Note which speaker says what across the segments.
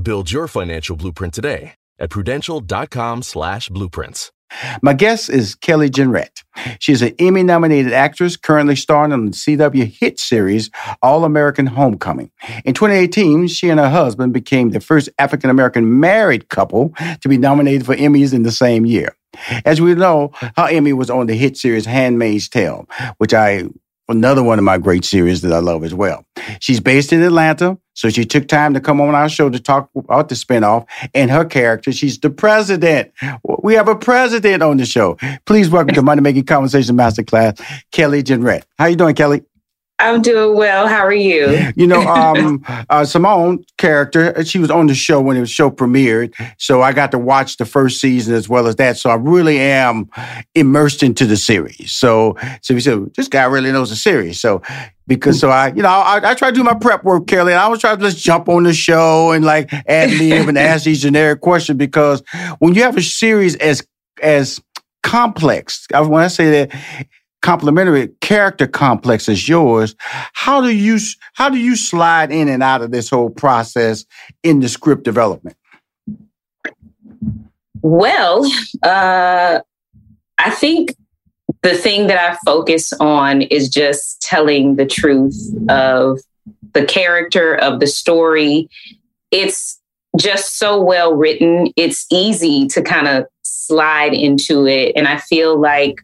Speaker 1: Build your financial blueprint today at prudential.com slash blueprints.
Speaker 2: My guest is Kelly Jenrette. She's an Emmy nominated actress currently starring on the CW hit series All American Homecoming. In 2018, she and her husband became the first African American married couple to be nominated for Emmys in the same year. As we know, her Emmy was on the hit series Handmaid's Tale, which I another one of my great series that I love as well. She's based in Atlanta, so she took time to come on our show to talk about the spinoff and her character. She's the president. We have a president on the show. Please welcome to Money Making Conversation Masterclass, Kelly Jenrette. How you doing, Kelly?
Speaker 3: I'm doing well. How are you?
Speaker 2: You know, um, uh, Simone character, she was on the show when the show premiered. So I got to watch the first season as well as that. So I really am immersed into the series. So, so we said, this guy really knows the series. So, because so I, you know, I, I try to do my prep work, Kelly, and I was trying to just jump on the show and like ad lib and ask these generic questions because when you have a series as, as complex, when I say that, complementary character complex as yours, how do you how do you slide in and out of this whole process in the script development?
Speaker 3: Well, uh, I think the thing that I focus on is just telling the truth of the character of the story. It's just so well written. It's easy to kind of slide into it. And I feel like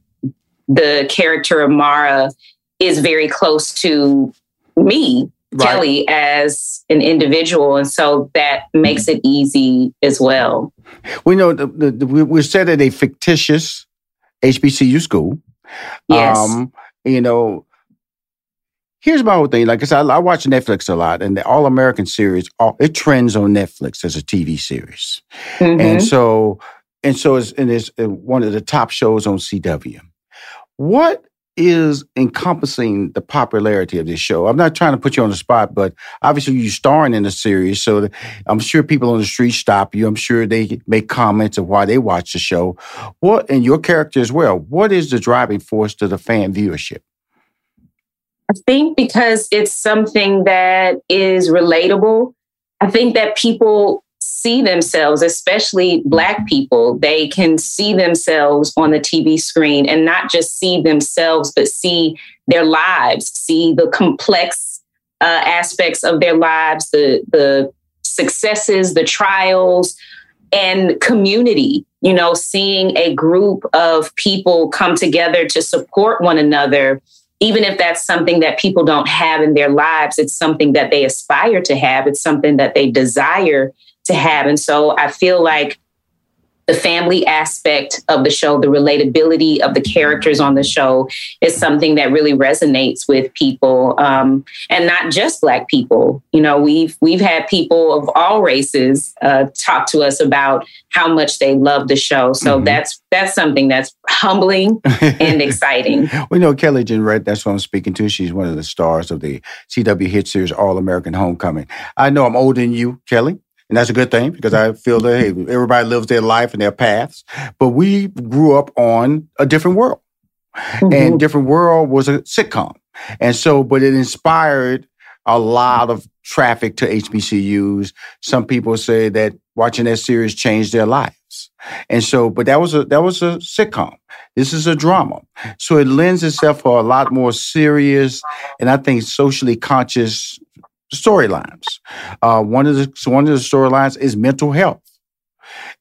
Speaker 3: the character of Amara is very close to me, right. Kelly, as an individual. And so that makes it easy as well.
Speaker 2: We know the, the, the, we're set at a fictitious HBCU school.
Speaker 3: Yes. Um,
Speaker 2: you know, here's my whole thing. Like I said, I, I watch Netflix a lot, and the All American series, all, it trends on Netflix as a TV series. Mm-hmm. And so, and so it's, and it's uh, one of the top shows on CW. What is encompassing the popularity of this show? I'm not trying to put you on the spot, but obviously you're starring in the series, so I'm sure people on the street stop you. I'm sure they make comments of why they watch the show. What and your character as well. What is the driving force to the fan viewership?
Speaker 3: I think because it's something that is relatable. I think that people see themselves, especially Black people, they can see themselves on the TV screen and not just see themselves, but see their lives, see the complex uh, aspects of their lives, the, the successes, the trials, and community. You know, seeing a group of people come together to support one another even if that's something that people don't have in their lives, it's something that they aspire to have. It's something that they desire to have. And so I feel like the family aspect of the show, the relatability of the characters on the show is something that really resonates with people, um, and not just Black people. You know, we've we've had people of all races uh, talk to us about how much they love the show. So mm-hmm. that's that's something that's humbling and exciting.
Speaker 2: we know Kelly Jenrette. That's who I'm speaking to. She's one of the stars of the CW hit series All American Homecoming. I know I'm older than you, Kelly. And that's a good thing because I feel that hey, everybody lives their life and their paths. But we grew up on a different world. Mm-hmm. And Different World was a sitcom. And so, but it inspired a lot of traffic to HBCUs. Some people say that watching that series changed their lives. And so, but that was a that was a sitcom. This is a drama. So it lends itself for a lot more serious and I think socially conscious storylines. Uh, one of the one of the storylines is mental health.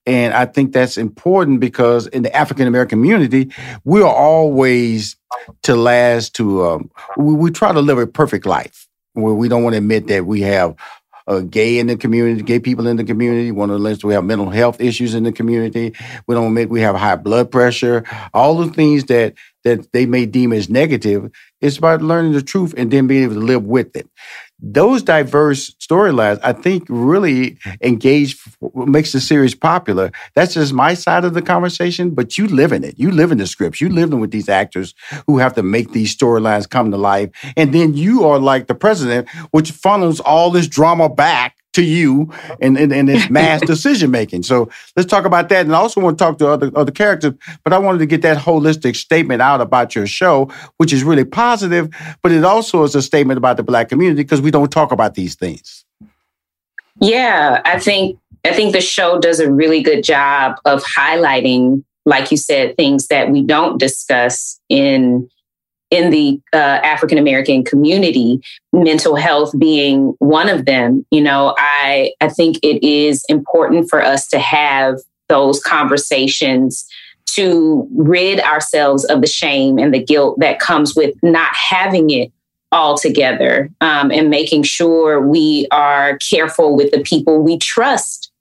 Speaker 2: And I think that's important because in the African American community, we are always to last to um, we, we try to live a perfect life where we don't want to admit that we have uh, gay in the community, gay people in the community. One of the lists we have mental health issues in the community. We don't admit we have high blood pressure. All the things that that they may deem as negative. It's about learning the truth and then being able to live with it those diverse storylines, I think, really engage makes the series popular. That's just my side of the conversation, but you live in it. You live in the scripts. You live in with these actors who have to make these storylines come to life. And then you are like the president, which funnels all this drama back to you and, and, and it's mass decision making. So let's talk about that. And I also want to talk to other, other characters, but I wanted to get that holistic statement out about your show, which is really positive, but it also is a statement about the black community because we don't talk about these things.
Speaker 3: Yeah, I think I think the show does a really good job of highlighting, like you said, things that we don't discuss in in the uh, African American community, mental health being one of them. You know, I I think it is important for us to have those conversations to rid ourselves of the shame and the guilt that comes with not having it all together um, and making sure we are careful with the people we trust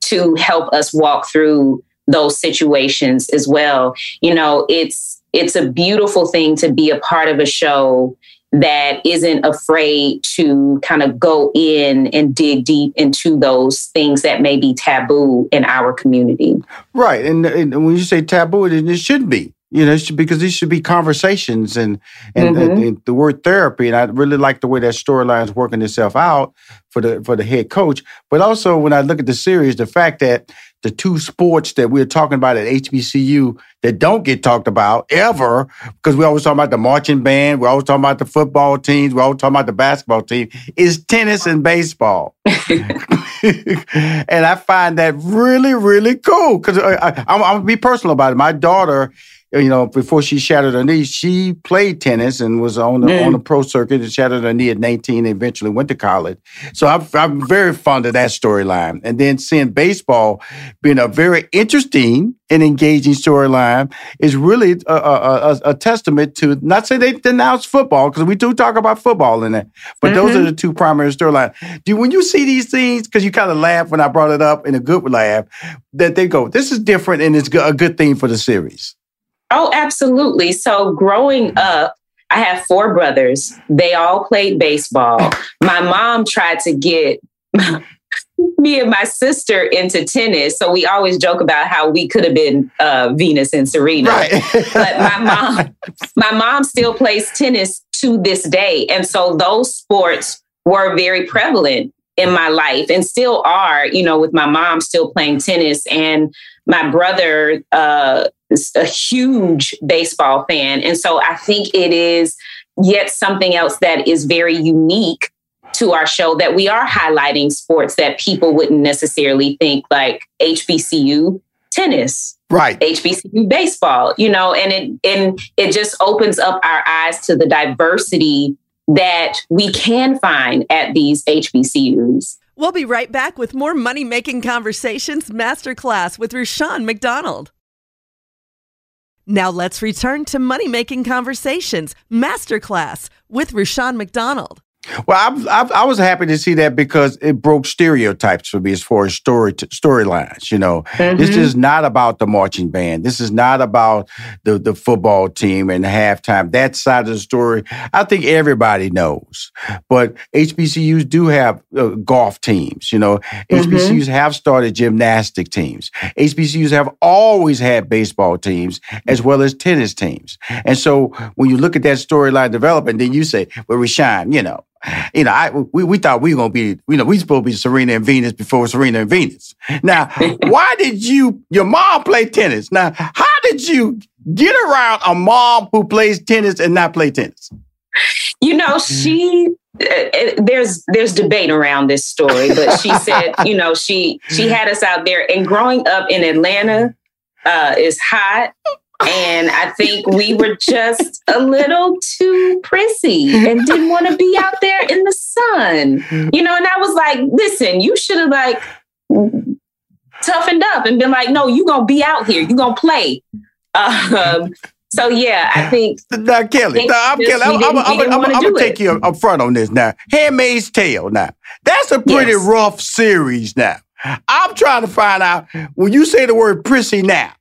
Speaker 3: to help us walk through those situations as well. You know, it's it's a beautiful thing to be a part of a show that isn't afraid to kind of go in and dig deep into those things that may be taboo in our community.
Speaker 2: Right. And, and when you say taboo, it, it should be. You know, because these should be conversations and and, mm-hmm. and, and the word therapy. And I really like the way that storyline is working itself out for the for the head coach. But also when I look at the series, the fact that the two sports that we're talking about at HBCU that don't get talked about ever, because we always talk about the marching band, we're always talking about the football teams, we're always talking about the basketball team, is tennis and baseball. and I find that really, really cool because uh, I'm, I'm gonna be personal about it. My daughter you know, before she shattered her knee, she played tennis and was on the mm. on the pro circuit and shattered her knee at 19 and eventually went to college. So I'm, I'm very fond of that storyline. And then seeing baseball being a very interesting and engaging storyline is really a, a, a, a, testament to, not say they denounce football, because we do talk about football in it, but mm-hmm. those are mm-hmm. the two primary storylines. Do when you see these things, because you kind of laugh when I brought it up in a good laugh, that they go, this is different and it's a good thing for the series.
Speaker 3: Oh, absolutely. So growing up, I have four brothers. They all played baseball. My mom tried to get me and my sister into tennis. So we always joke about how we could have been uh, Venus and Serena. Right. but my mom, my mom still plays tennis to this day. And so those sports were very prevalent in my life and still are, you know, with my mom still playing tennis and my brother uh, is a huge baseball fan. And so I think it is yet something else that is very unique to our show that we are highlighting sports that people wouldn't necessarily think like HBCU tennis
Speaker 2: right
Speaker 3: hbcu baseball you know and it and it just opens up our eyes to the diversity that we can find at these hbcus
Speaker 4: We'll be right back with more Money Making Conversations Masterclass with Rushion McDonald. Now let's return to Money Making Conversations Masterclass with Rushion McDonald.
Speaker 2: Well, I, I, I, was happy to see that because it broke stereotypes for me as far as story storylines. You know, mm-hmm. this is not about the marching band. This is not about the the football team and halftime. That side of the story, I think everybody knows. But HBCUs do have uh, golf teams. You know, mm-hmm. HBCUs have started gymnastic teams. HBCUs have always had baseball teams as well as tennis teams. And so when you look at that storyline development, then you say, "Well, we shine." You know. You know, I we, we thought we were gonna be, you know, we supposed to be Serena and Venus before Serena and Venus. Now, why did you your mom play tennis? Now, how did you get around a mom who plays tennis and not play tennis?
Speaker 3: You know, she uh, uh, there's there's debate around this story, but she said, you know, she she had us out there, and growing up in Atlanta uh, is hot. And I think we were just a little too prissy and didn't want to be out there in the sun. You know, and I was like, listen, you should have like toughened up and been like, no, you gonna be out here, you gonna play. Um, so yeah, I think.
Speaker 2: Now, Kelly, now, I'm Kelly. I'm, I'm, I'm, I'm, gonna take you up front on this now. Handmaid's Tale. Now, that's a pretty yes. rough series. Now, I'm trying to find out when you say the word prissy now,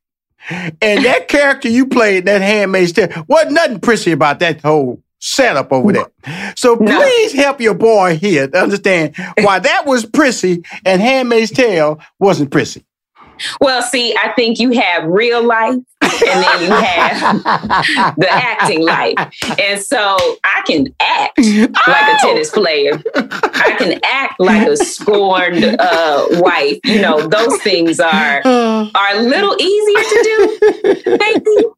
Speaker 2: and that character you played, that Handmaid's Tale, wasn't nothing prissy about that whole setup over there. So please help your boy here to understand why that was prissy and Handmaid's Tale wasn't prissy.
Speaker 3: Well, see, I think you have real life and then you have the acting life. And so I can act like a tennis player. I can act like a scorned uh, wife. You know, those things are are a little easier to do. You.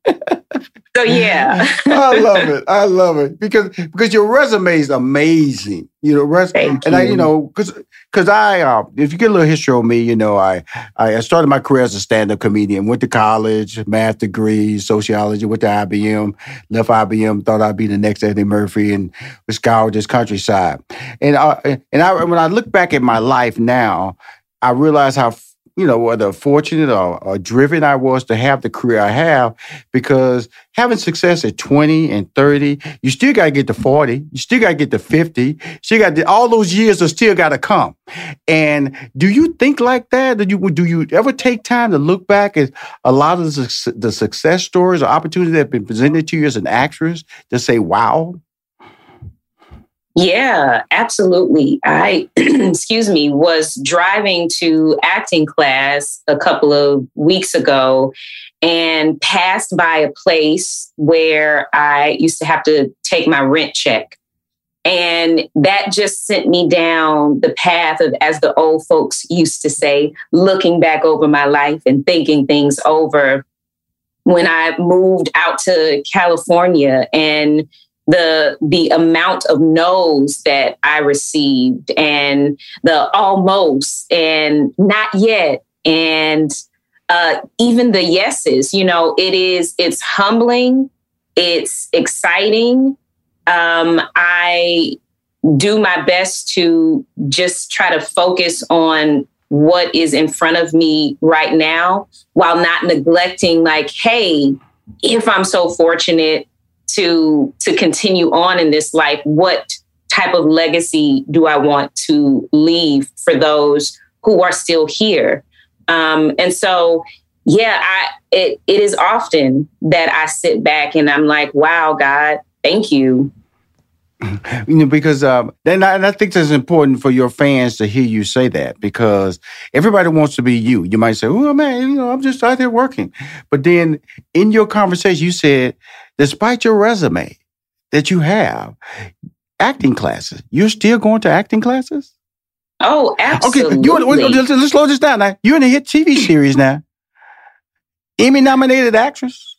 Speaker 3: So yeah.
Speaker 2: I love it. I love it because because your resume is amazing. You know, res-
Speaker 3: Thank
Speaker 2: and
Speaker 3: you.
Speaker 2: I, you know, because because I, uh, if you get a little history on me, you know, I I started my career as a stand up comedian. Went to college, math degree, sociology. Went to IBM. Left IBM. Thought I'd be the next Eddie Murphy, and scoured this countryside. And I, and I when I look back at my life now, I realize how you know, whether fortunate or, or, driven I was to have the career I have, because having success at 20 and 30, you still got to get to 40, you still got to get to 50, still got to, all those years are still got to come. And do you think like that? Do you, do you ever take time to look back at a lot of the, the success stories or opportunities that have been presented to you as an actress to say, wow?
Speaker 3: Yeah, absolutely. I, excuse me, was driving to acting class a couple of weeks ago and passed by a place where I used to have to take my rent check. And that just sent me down the path of, as the old folks used to say, looking back over my life and thinking things over. When I moved out to California and the the amount of no's that I received and the almost and not yet and uh, even the yeses. You know, it is it's humbling, it's exciting. Um, I do my best to just try to focus on what is in front of me right now while not neglecting like hey if i'm so fortunate to to continue on in this life what type of legacy do i want to leave for those who are still here? Um, and so yeah i it, it is often that i sit back and i'm like wow god thank you.
Speaker 2: You know, because um, and I, and I think that's important for your fans to hear you say that because everybody wants to be you. You might say, "Oh man, you know, I'm just out there working," but then in your conversation, you said despite your resume that you have, acting classes, you're still going to acting classes?
Speaker 3: Oh, absolutely.
Speaker 2: Okay, you, let's slow this down now. You're in a hit TV series now. Emmy nominated actress.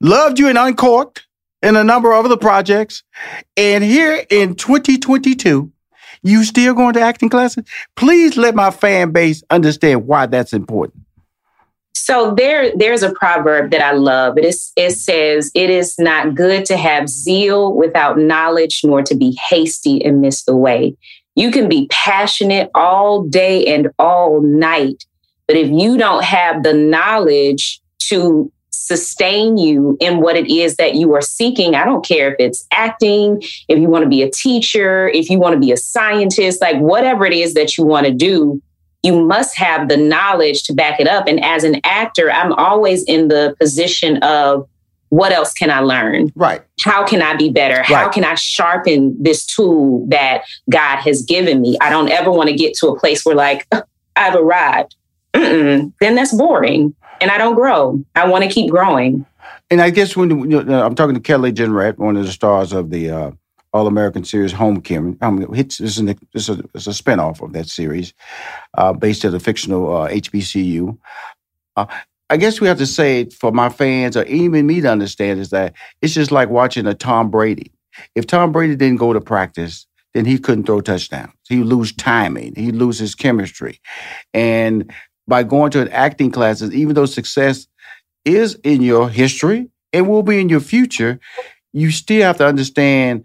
Speaker 2: Loved you in Uncorked and a number of other projects. And here in 2022, you still going to acting classes? Please let my fan base understand why that's important.
Speaker 3: So there, there's a proverb that I love. It is, it says, "It is not good to have zeal without knowledge, nor to be hasty and miss the way." You can be passionate all day and all night, but if you don't have the knowledge to sustain you in what it is that you are seeking. I don't care if it's acting, if you want to be a teacher, if you want to be a scientist, like whatever it is that you want to do, you must have the knowledge to back it up. And as an actor, I'm always in the position of what else can I learn?
Speaker 2: Right.
Speaker 3: How can I be better? How can I sharpen this tool that God has given me? I don't ever want to get to a place where, like, I've arrived. Mm-mm. Then that's boring and I don't grow. I want to keep growing.
Speaker 2: And I guess when you know, I'm talking to Kelly Jenrette, one of the stars of the uh, All American series Homecoming. It's, it's, an, it's, a, it's a spinoff of that series uh, based at a fictional uh, HBCU. Uh, I guess we have to say for my fans or even me to understand is that it's just like watching a Tom Brady. If Tom Brady didn't go to practice, then he couldn't throw touchdowns. He lose timing. He lose his chemistry. And by going to an acting classes, even though success is in your history and will be in your future, you still have to understand.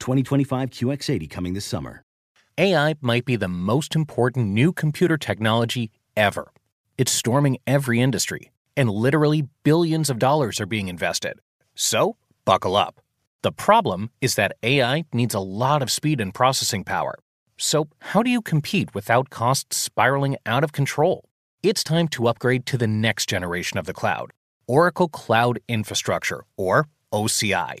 Speaker 5: 2025 QX80 coming this summer.
Speaker 6: AI might be the most important new computer technology ever. It's storming every industry and literally billions of dollars are being invested. So, buckle up. The problem is that AI needs a lot of speed and processing power. So, how do you compete without costs spiraling out of control? It's time to upgrade to the next generation of the cloud Oracle Cloud Infrastructure, or OCI.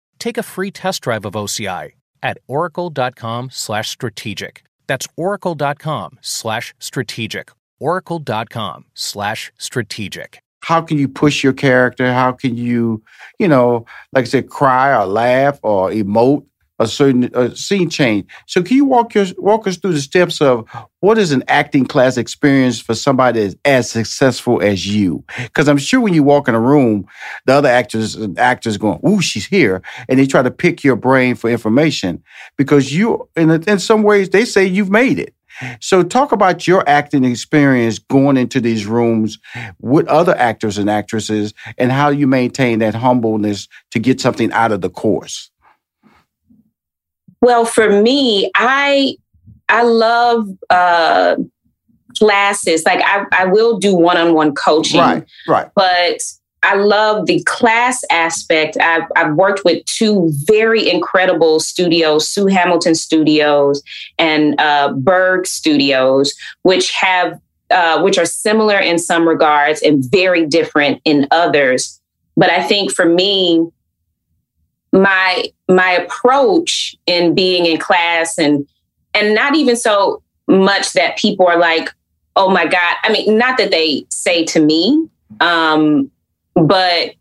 Speaker 6: take a free test drive of OCI at oracle.com/strategic. That's oracle.com slash strategic. Oracle.com slash strategic.
Speaker 2: How can you push your character? How can you, you know, like I said, cry or laugh or emote a certain scene change? So can you walk your walk us through the steps of what is an acting class experience for somebody that's as successful as you? Because I'm sure when you walk in a room, the other actors and actors going, "Ooh, she's here," and they try to pick your brain for information because you, in in some ways, they say you've made it. So, talk about your acting experience going into these rooms with other actors and actresses, and how you maintain that humbleness to get something out of the course.
Speaker 3: Well, for me, I I love uh, classes. Like I, I will do one-on-one coaching.
Speaker 2: Right, right.
Speaker 3: But I love the class aspect. I've, I've worked with two very incredible studios, Sue Hamilton Studios and uh, Berg Studios, which have uh, which are similar in some regards and very different in others. But I think for me, my my approach in being in class and and not even so much that people are like, oh my God. I mean, not that they say to me, um, but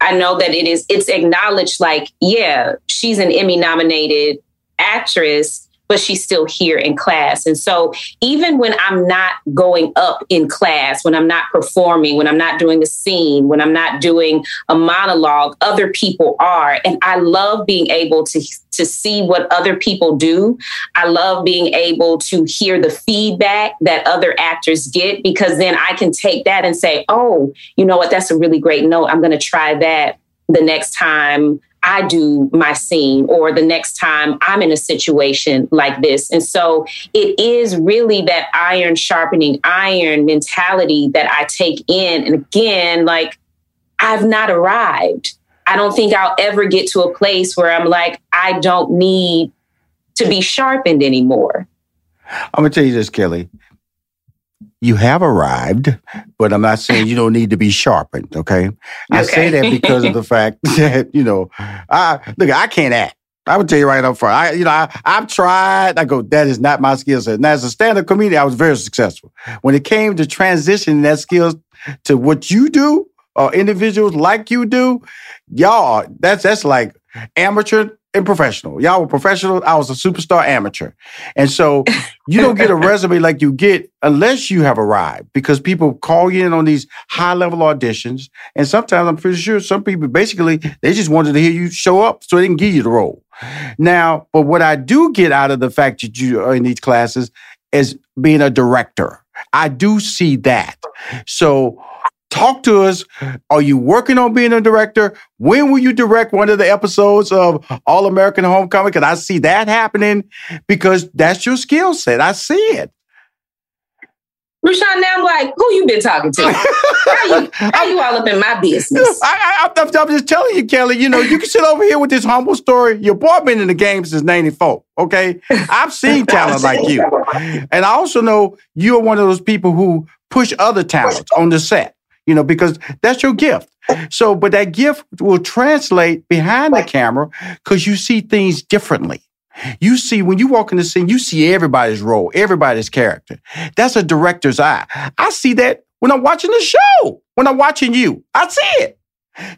Speaker 3: I know that it is, it's acknowledged like, yeah, she's an Emmy nominated actress but she's still here in class. And so even when I'm not going up in class, when I'm not performing, when I'm not doing a scene, when I'm not doing a monologue, other people are. And I love being able to, to see what other people do. I love being able to hear the feedback that other actors get because then I can take that and say, oh, you know what? That's a really great note. I'm going to try that the next time I do my scene or the next time I'm in a situation like this. And so it is really that iron sharpening iron mentality that I take in. And again, like I've not arrived. I don't think I'll ever get to a place where I'm like, I don't need to be sharpened anymore.
Speaker 2: I'm gonna tell you this, Kelly. You have arrived, but I'm not saying you don't need to be sharpened. Okay, I say that because of the fact that you know, I look, I can't act. I would tell you right up front. I, you know, I, I've tried. I go, that is not my skill set. Now, as a stand-up comedian, I was very successful. When it came to transitioning that skills to what you do, or individuals like you do, y'all, that's that's like amateur and professional. Y'all were professional. I was a superstar amateur. And so you don't get a resume like you get unless you have arrived because people call you in on these high level auditions. And sometimes I'm pretty sure some people basically, they just wanted to hear you show up so they can give you the role. Now, but what I do get out of the fact that you are in these classes is being a director. I do see that. So Talk to us. Are you working on being a director? When will you direct one of the episodes of All American Homecoming? Because I see that happening because that's your skill set. I see it.
Speaker 3: Rushion, now I'm like, who you been talking to? how, you, how you all up in my business?
Speaker 2: I, am just telling you, Kelly, you know, you can sit over here with this humble story. Your boy been in the game since 94, okay? I've seen talent like you. And I also know you're one of those people who push other talents on the set you know, because that's your gift. So, but that gift will translate behind the camera because you see things differently. You see, when you walk in the scene, you see everybody's role, everybody's character. That's a director's eye. I see that when I'm watching the show, when I'm watching you, I see it.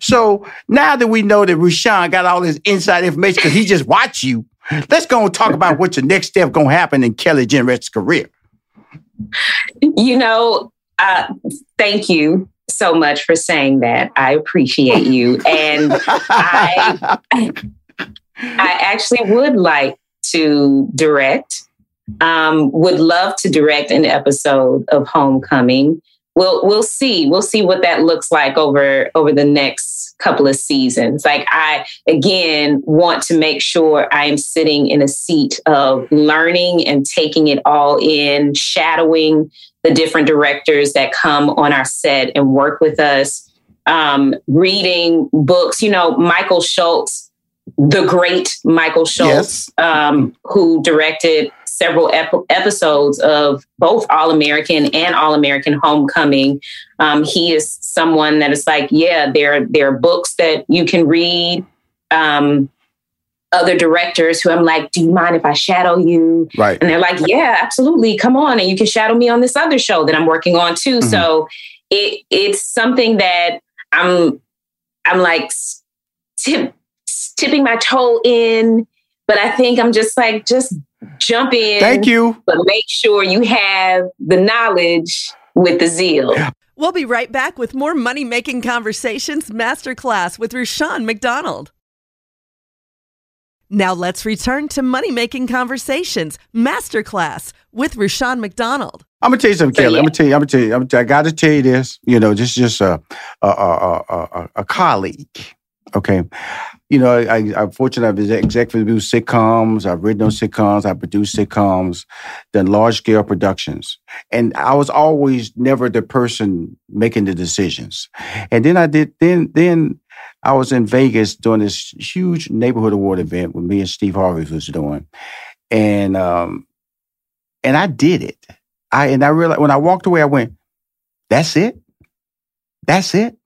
Speaker 2: So now that we know that Rushion got all this inside information because he just watched you, let's go and talk about what your next step gonna happen in Kelly Jenrette's career.
Speaker 3: You know, uh, thank you so much for saying that. I appreciate you. And I, I actually would like to direct, um, would love to direct an episode of Homecoming. We'll we'll see. We'll see what that looks like over over the next couple of seasons. Like I again want to make sure I am sitting in a seat of learning and taking it all in, shadowing the different directors that come on our set and work with us, um, reading books. You know, Michael Schultz, the great Michael Schultz, yes. um, who directed several ep- episodes of both All American and All American Homecoming. Um, he is someone that is like, yeah, there there are books that you can read. Um, other directors who I'm like, do you mind if I shadow you?
Speaker 2: Right.
Speaker 3: And they're like, yeah, absolutely. Come on. And you can shadow me on this other show that I'm working on too. Mm-hmm. So it it's something that I'm I'm like tip, tipping my toe in, but I think I'm just like, just jump in.
Speaker 2: Thank you.
Speaker 3: But make sure you have the knowledge with the zeal.
Speaker 4: We'll be right back with more money making conversations masterclass with Rushion McDonald. Now let's return to Money Making Conversations Masterclass with Rushion McDonald.
Speaker 2: I'm gonna tell you something, Kelly. I'm gonna tell you. I'm gonna tell you. I'm gonna, I got to tell you this. You know, just just a a, a, a, a colleague. Okay, you know, I, I'm fortunate. I've executive produced sitcoms. I've written those sitcoms. I've produced sitcoms, done large scale productions, and I was always never the person making the decisions. And then I did. Then then I was in Vegas doing this huge neighborhood award event with me and Steve Harvey was doing, and um, and I did it. I and I realized when I walked away, I went, "That's it, that's it,"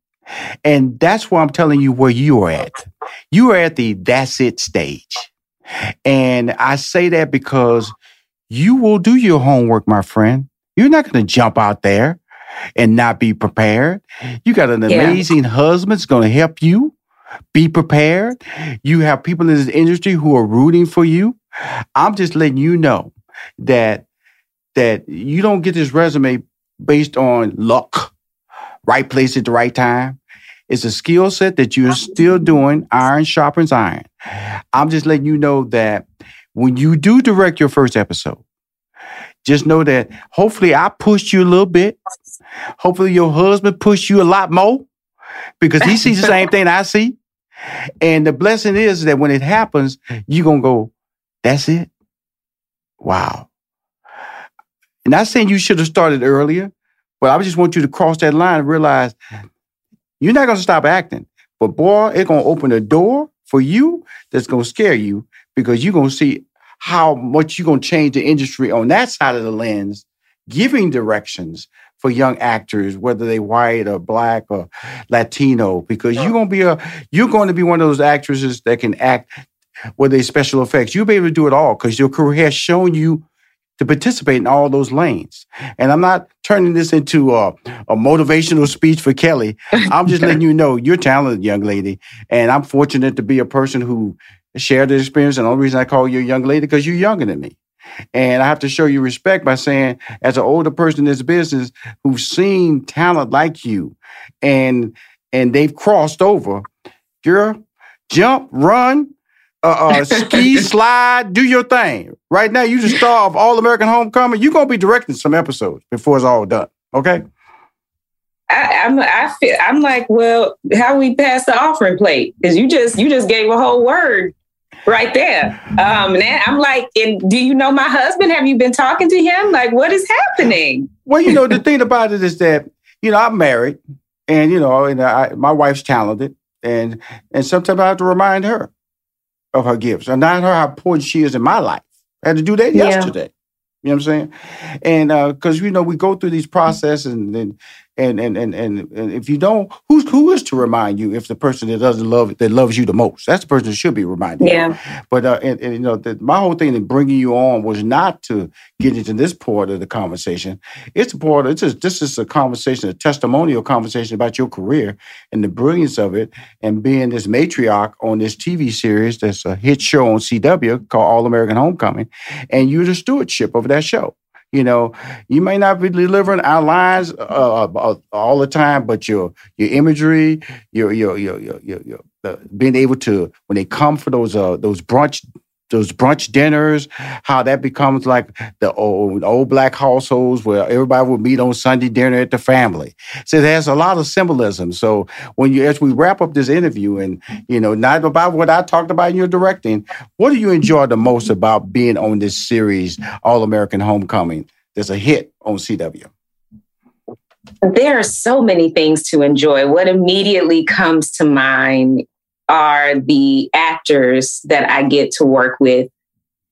Speaker 2: and that's why I'm telling you where you are at. You are at the "that's it" stage, and I say that because you will do your homework, my friend. You're not going to jump out there and not be prepared. You got an amazing yeah. husband that's going to help you be prepared. You have people in this industry who are rooting for you. I'm just letting you know that that you don't get this resume based on luck, right place at the right time. It's a skill set that you're still doing. Iron sharpens iron. I'm just letting you know that when you do direct your first episode, just know that hopefully I pushed you a little bit. Hopefully your husband pushed you a lot more because he sees the same thing I see. And the blessing is that when it happens, you're going to go, that's it? Wow. Not saying you should have started earlier, but I just want you to cross that line and realize you're not going to stop acting. But boy, it's going to open a door for you that's going to scare you because you're going to see how much you're going to change the industry on that side of the lens, giving directions for young actors, whether they white or black or Latino, because you're going to be a you're going to be one of those actresses that can act with a special effects. You'll be able to do it all because your career has shown you to participate in all those lanes. And I'm not turning this into a, a motivational speech for Kelly. I'm just letting you know you're talented, young lady. And I'm fortunate to be a person who shared the experience. And the only reason I call you a young lady because you're younger than me. And I have to show you respect by saying, as an older person in this business who's seen talent like you and and they've crossed over, girl, jump, run, uh, uh, ski, slide, do your thing. Right now, you just star of All American Homecoming. You're gonna be directing some episodes before it's all done. Okay.
Speaker 3: I, I'm I feel I'm like, well, how we pass the offering plate? Because you just you just gave a whole word right there. Um, and I'm like, and do you know my husband? Have you been talking to him? Like, what is happening?
Speaker 2: Well, you know, the thing about it is that you know I'm married, and you know, and I, my wife's talented, and and sometimes I have to remind her of her gifts. And not her how important she is in my life. I had to do that yeah. yesterday. You know what I'm saying? And because uh, you know we go through these processes, and, and and and and and, and if you don't, who's who is to remind you if the person that doesn't love that loves you the most? That's the person that should be reminded.
Speaker 3: Yeah.
Speaker 2: But uh, and, and you know, the, my whole thing in bringing you on was not to get into this part of the conversation. It's a part. Of, it's just, this is a conversation, a testimonial conversation about your career and the brilliance of it, and being this matriarch on this TV series that's a hit show on CW called All American Homecoming, and you're the stewardship of that show. You know, you may not be delivering our lines uh, uh, uh, all the time, but your your imagery, your your your your, your, your uh, being able to when they come for those uh, those brunch those brunch dinners, how that becomes like the old, old black households where everybody would meet on Sunday dinner at the family. So there's a lot of symbolism. So when you, as we wrap up this interview and, you know, not about what I talked about in your directing, what do you enjoy the most about being on this series, All American Homecoming? There's a hit on CW.
Speaker 3: There are so many things to enjoy. What immediately comes to mind are the actors that I get to work with.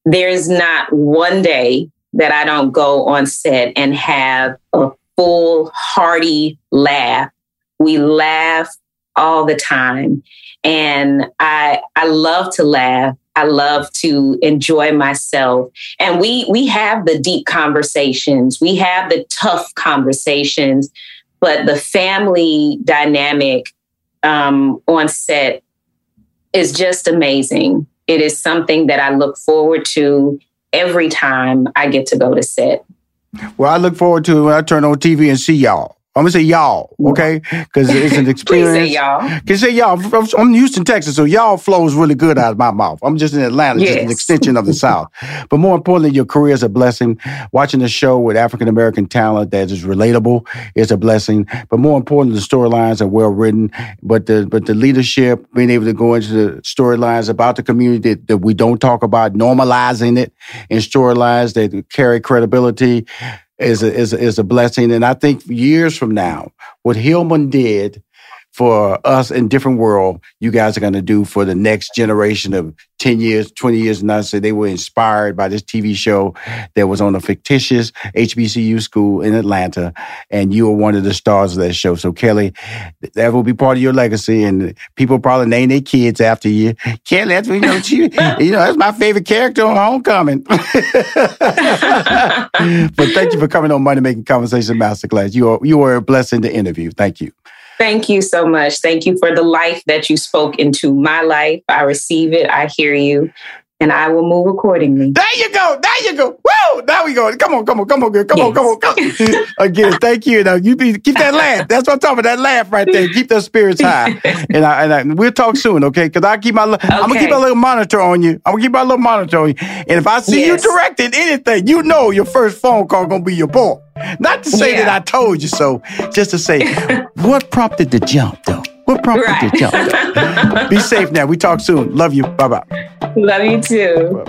Speaker 3: There's not one day that I don't go on set and have a full, hearty laugh. We laugh all the time. And I I love to laugh. I love to enjoy myself. And we we have the deep conversations. We have the tough conversations, but the family dynamic um, on set is just amazing. It is something that I look forward to every time I get to go to set.
Speaker 2: Well, I look forward to when I turn on TV and see y'all. I'm gonna say y'all, okay? Because it's an experience.
Speaker 3: Please say y'all.
Speaker 2: Can say y'all. I'm Houston, Texas, so y'all flows really good out of my mouth. I'm just in Atlanta, yes. just an extension of the South. But more importantly, your career is a blessing. Watching the show with African American talent that is relatable is a blessing. But more importantly, the storylines are well written. But the but the leadership, being able to go into the storylines about the community that, that we don't talk about, normalizing it in storylines that carry credibility is a, is a, is a blessing. And I think years from now, what Hillman did for us in different world, you guys are going to do for the next generation of 10 years, 20 years. And I say they were inspired by this TV show that was on a fictitious HBCU school in Atlanta. And you were one of the stars of that show. So Kelly, that will be part of your legacy. And people probably name their kids after you. Kelly, that's, you know, you, you know, that's my favorite character on Homecoming. but thank you for coming on Money Making Conversation Masterclass. You are, you are a blessing to interview. Thank you.
Speaker 3: Thank you so much. Thank you for the life that you spoke into my life. I receive it. I hear you and I will move accordingly.
Speaker 2: There you go. There you go. Woo! There we go. Come on, come on, come on, girl. Come yes. on, come on, come on. Again, thank you. Now you be, keep that laugh. That's what I'm talking about. That laugh right there. Keep those spirits high. and I, and I, we'll talk soon, okay? Because I keep my okay. I'm gonna keep a little monitor on you. I'm gonna keep my little monitor on you. And if I see yes. you directing anything, you know your first phone call gonna be your boy. Not to say yeah. that I told you so, just to say, what prompted the jump though? What prompt
Speaker 3: Right.
Speaker 2: your jump. Be safe now. We talk soon. Love you. Bye bye.
Speaker 3: Love you too.